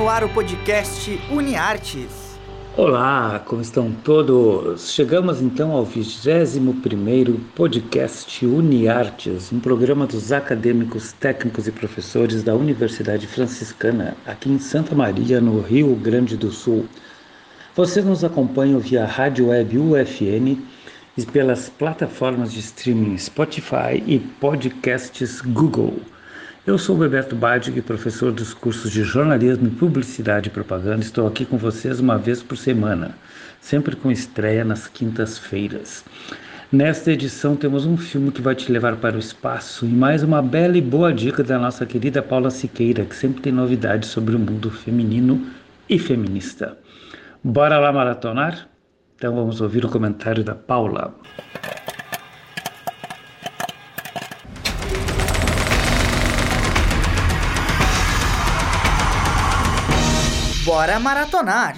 no ar o podcast UniArtes. Olá, como estão todos? Chegamos então ao 21º podcast UniArtes, um programa dos acadêmicos, técnicos e professores da Universidade Franciscana, aqui em Santa Maria, no Rio Grande do Sul. Vocês nos acompanham via rádio web UFN e pelas plataformas de streaming Spotify e podcasts Google. Eu sou Roberto Badig, professor dos cursos de jornalismo publicidade e propaganda. Estou aqui com vocês uma vez por semana, sempre com estreia nas quintas-feiras. Nesta edição temos um filme que vai te levar para o espaço e mais uma bela e boa dica da nossa querida Paula Siqueira, que sempre tem novidades sobre o mundo feminino e feminista. Bora lá maratonar? Então vamos ouvir o comentário da Paula. Bora maratonar!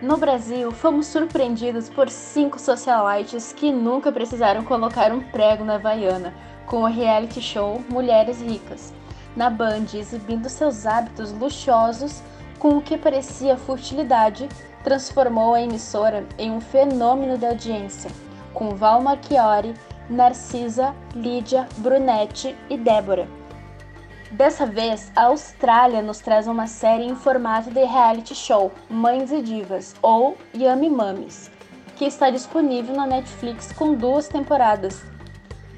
No Brasil, fomos surpreendidos por cinco socialites que nunca precisaram colocar um prego na Havaiana com o reality show Mulheres Ricas na Band exibindo seus hábitos luxuosos com o que parecia futilidade, transformou a emissora em um fenômeno de audiência, com Val Marchiori, Narcisa, Lídia, Brunetti e Débora. Dessa vez, a Austrália nos traz uma série em formato de reality show, Mães e Divas, ou Yummy Mummies, que está disponível na Netflix com duas temporadas,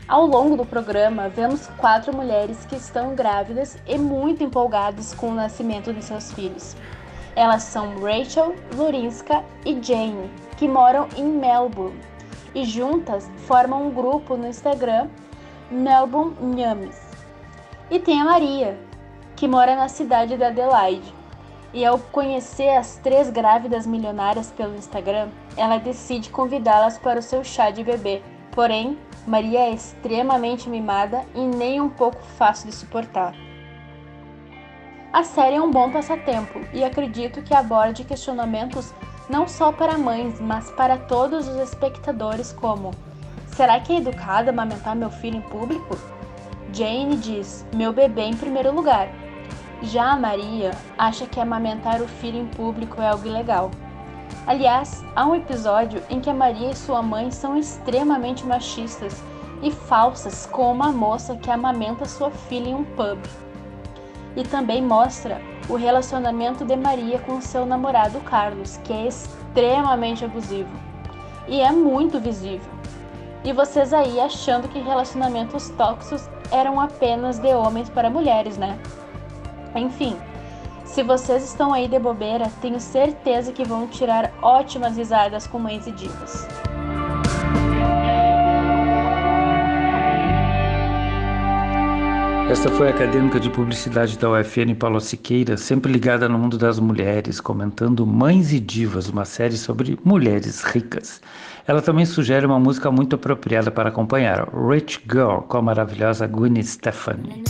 ao longo do programa, vemos quatro mulheres que estão grávidas e muito empolgadas com o nascimento de seus filhos. Elas são Rachel, Lurinska e Jane, que moram em Melbourne, e juntas formam um grupo no Instagram Melbourne Nhames. E tem a Maria, que mora na cidade de Adelaide. E ao conhecer as três grávidas milionárias pelo Instagram, ela decide convidá-las para o seu chá de bebê. Porém, Maria é extremamente mimada e nem um pouco fácil de suportar. A série é um bom passatempo e acredito que aborde questionamentos não só para mães, mas para todos os espectadores, como: será que é educado amamentar meu filho em público? Jane diz: meu bebê em primeiro lugar. Já a Maria acha que amamentar o filho em público é algo ilegal. Aliás, há um episódio em que a Maria e sua mãe são extremamente machistas e falsas com uma moça que amamenta sua filha em um pub. E também mostra o relacionamento de Maria com seu namorado Carlos, que é extremamente abusivo e é muito visível. E vocês aí achando que relacionamentos tóxicos eram apenas de homens para mulheres, né? Enfim, se vocês estão aí de bobeira, tenho certeza que vão tirar ótimas risadas com mães e divas. Esta foi a acadêmica de publicidade da UFN, Paula Siqueira, sempre ligada no mundo das mulheres, comentando Mães e Divas, uma série sobre mulheres ricas. Ela também sugere uma música muito apropriada para acompanhar, Rich Girl, com a maravilhosa Gwen Stefani.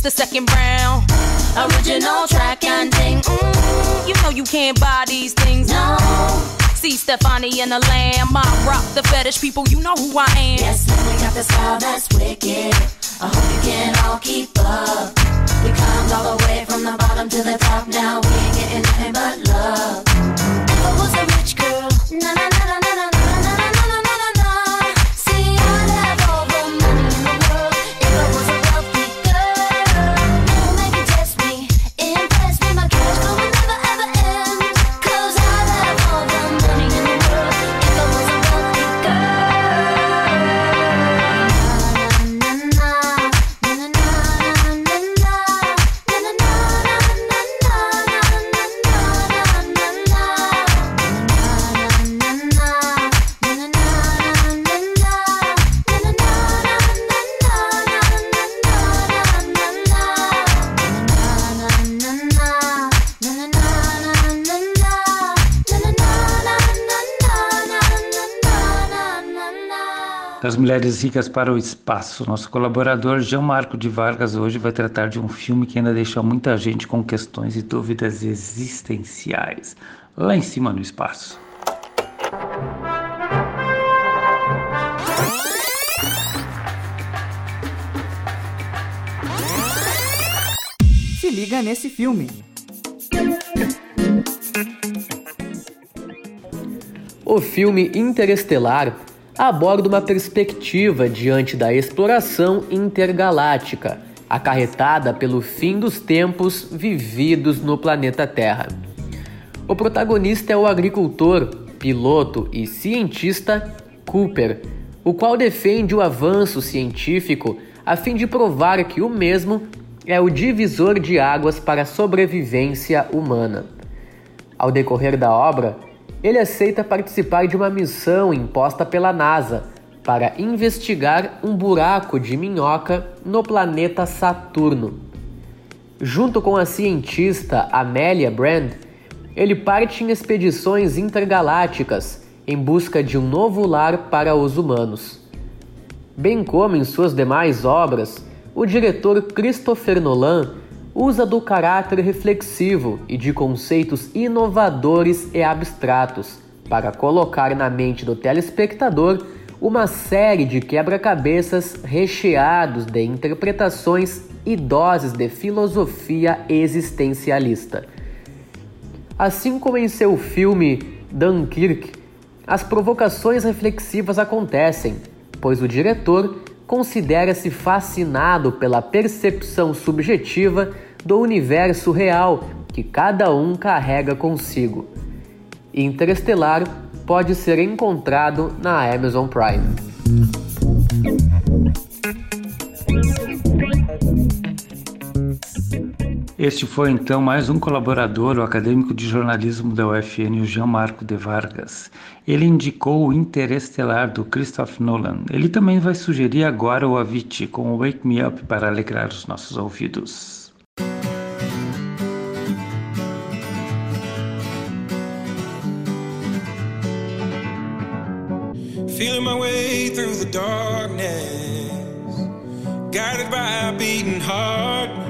It's the second round. Original track and ding, mm, you know you can't buy these things, no. See Stefani and the Lamb, I rock the fetish people, you know who I am. Yes, man, we got the style that's wicked. I hope you can all keep up. We climbed all the way from the bottom to the top. Now we ain't getting nothing but love. If I was a rich girl, na na na na Das mulheres ricas para o espaço. Nosso colaborador Jean Marco de Vargas hoje vai tratar de um filme que ainda deixa muita gente com questões e dúvidas existenciais. Lá em cima no espaço. Se liga nesse filme. O filme Interestelar aborda uma perspectiva diante da exploração intergaláctica, acarretada pelo fim dos tempos vividos no planeta Terra. O protagonista é o agricultor, piloto e cientista Cooper, o qual defende o avanço científico a fim de provar que o mesmo é o divisor de águas para a sobrevivência humana. Ao decorrer da obra, ele aceita participar de uma missão imposta pela NASA para investigar um buraco de minhoca no planeta Saturno. Junto com a cientista Amelia Brand, ele parte em expedições intergalácticas em busca de um novo lar para os humanos. Bem como em suas demais obras, o diretor Christopher Nolan usa do caráter reflexivo e de conceitos inovadores e abstratos para colocar na mente do telespectador uma série de quebra-cabeças recheados de interpretações e doses de filosofia existencialista. Assim como em seu filme Dunkirk, as provocações reflexivas acontecem, pois o diretor considera-se fascinado pela percepção subjetiva do universo real que cada um carrega consigo. Interestelar pode ser encontrado na Amazon Prime. Este foi então mais um colaborador, o acadêmico de jornalismo da UFN, o Jean Marco de Vargas. Ele indicou o Interestelar do Christopher Nolan. Ele também vai sugerir agora o Avicii com o Wake Me Up para alegrar os nossos ouvidos. Feeling my way through the darkness, guided by a beating heart.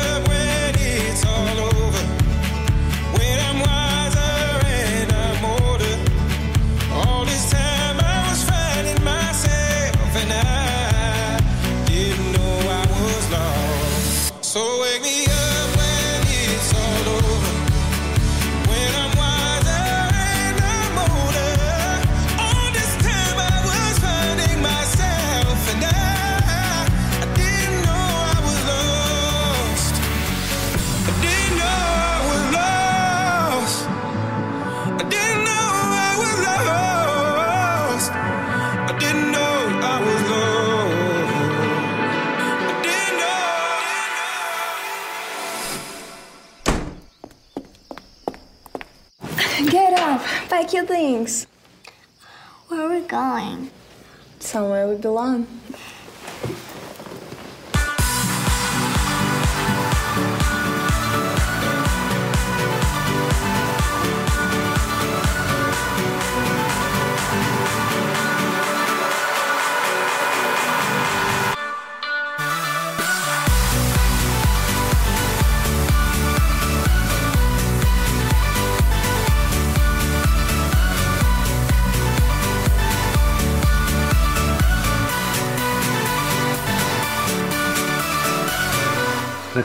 Pack your things. Where are we going? Somewhere we belong.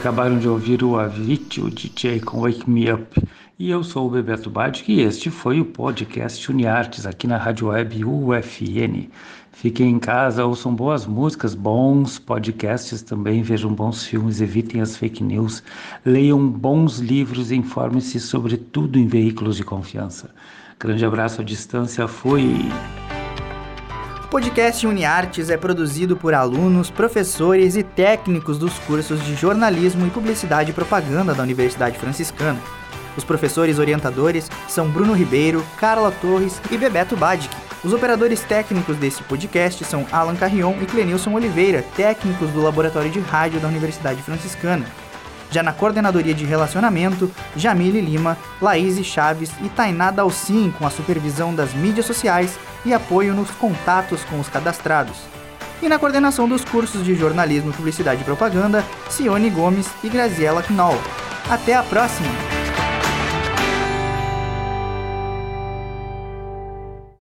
Acabaram de ouvir o Avicii, o DJ com Wake Me Up. E eu sou o Bebeto Badic e este foi o podcast Uniartes aqui na Rádio Web UFN. Fiquem em casa, ouçam boas músicas, bons podcasts também, vejam bons filmes, evitem as fake news, leiam bons livros e informem-se sobre tudo em veículos de confiança. Grande abraço à distância, fui! Podcast UniArtes é produzido por alunos, professores e técnicos dos cursos de jornalismo e publicidade e propaganda da Universidade Franciscana. Os professores orientadores são Bruno Ribeiro, Carla Torres e Bebeto Badic. Os operadores técnicos desse podcast são Alan Carrion e Clenilson Oliveira, técnicos do Laboratório de Rádio da Universidade Franciscana. Já na coordenadoria de relacionamento, Jamile Lima, Laís Chaves e Tainá Dalcin com a supervisão das mídias sociais e apoio nos contatos com os cadastrados. E na coordenação dos cursos de jornalismo, publicidade e propaganda, Cione Gomes e Graziela Knoll. Até a próxima!